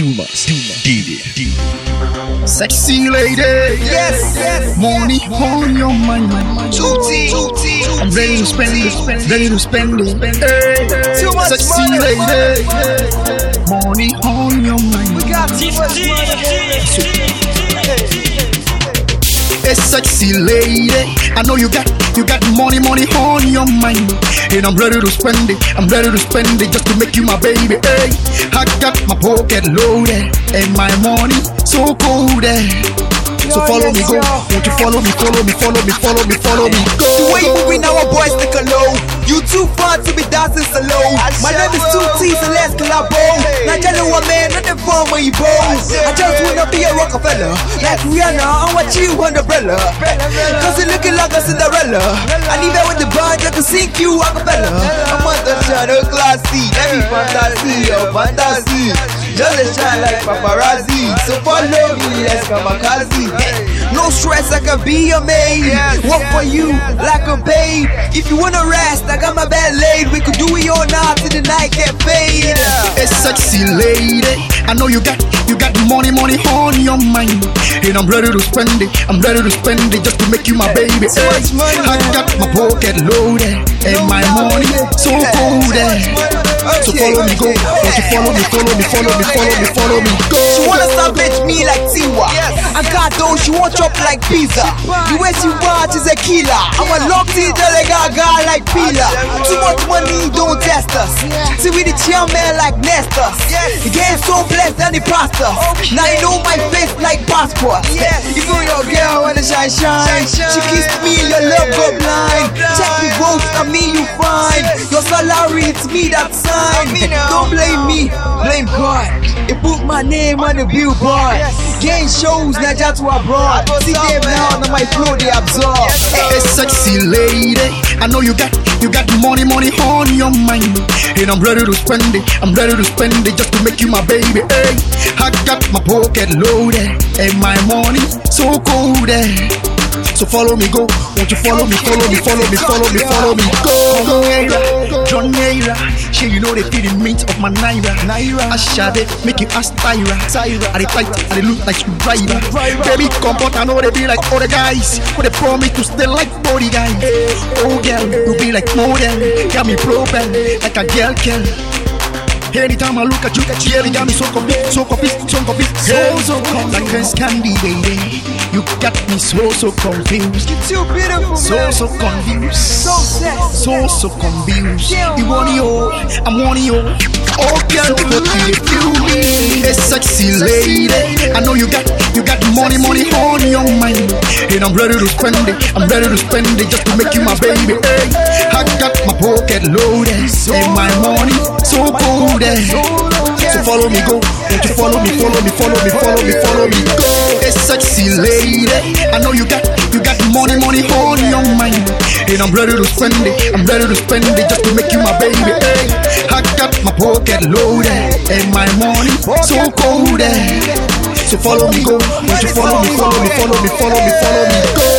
Dumas, Dumas, Didi, Didi. Sexy lady, Yes, yes. money on your mind. Two T, two T. I'm ready to spend it, ready to spend it. Hey, Too much sexy money. lady, money on your mind. We got too much money. Hey, sexy lady, I know you got you got money, money on your mind, and I'm ready to spend it. I'm ready to spend it just to make you my baby. Hey, I got my pocket loaded and my money so cold. Eh. So follow me, go. Won't you follow me, follow me, follow me, follow me, follow me, go. The way you moving our boys look low. You too far to be dancing slow. My name is Two T, so let's collabo. Now tell you what man, not the fun when you bow. I just wanna be a Rockefeller. Like Rihanna, I want you on the umbrella. Cause you're looking like a Cinderella. I And even with the band, I can sing you a cappella. I'm on the channel classy. Let me fantasy, oh fantasy. Just a shine like paparazzi. So follow me, let's akazi. No stress, I can be your maid. Work for you like I'm paid. If you wanna rest, I got my bed laid. We could do it all night till the night get fade. Hey, sexy lady, I know you got you got money, money on your mind, and I'm ready to spend it. I'm ready to spend it just to make you my baby. So much Hey, money, I got my pocket loaded and my money so So follow me, go. Won't you follow me, follow me, follow me, follow me, follow me, go. She wanna savage me like Tiwa. I got those, she want chop like pizza. The way she watch is a killer. I'm a lock teacher, like gaga like Pila. Too much money, don't test us. See, we the chairman like Nestor. The game so blessed and the pastor. Oh, now you know my face like passport. Even your girl wanna shine, shine. She kissed me, your love go blind. Check the votes, I mean you fine. Your salary, it's me that sign. Don't blame me, blame God. It put my name on the billboard. Game shows, now just to abroad. See them now, on my flow, they absorb. Hey, sexy lady, I know you got you got money, money on your mind, and I'm ready to spend it. I'm ready to spend it just to make you my baby. Hey, I got my pocket loaded and my money so cold. Eh. So follow me, go. Won't you follow me, follow me, follow me, follow me, follow me, go. go. John Naira, she you know they feel the mint of my naira. Naira, I it, make you ask Tyra. Tyra, I dey tight, I look like you screwdriver. Baby, come but I know they be like other guys. Who they promise to stay like body guys. Oh girl, you be like model, got me proper like a girl can. Anytime I look at you, yeah, you got me so confused, so confused, so confused, so so confused. Like a candy, baby. You got me so so confused, Too beautiful, so so confused, So so so confused. You want you, I'm wanting oh, you. Oh girl, what do you feel me? A sexy lady. I know you got you got money, money on your mind, and I'm ready to spend it. I'm ready to spend it just to make you my baby. Hey, I got my pocket loaded and my money so cold. So follow me, go. Won't you follow me, follow me, follow me, follow me, follow me, go. A sexy lady. I know you got and I'm ready to spend it. I'm ready to spend it just to make you my baby. Hey, I got my pocket loaded and my money so cold. So follow me, go. Won't you follow me, follow me, follow me, follow me, follow me, go.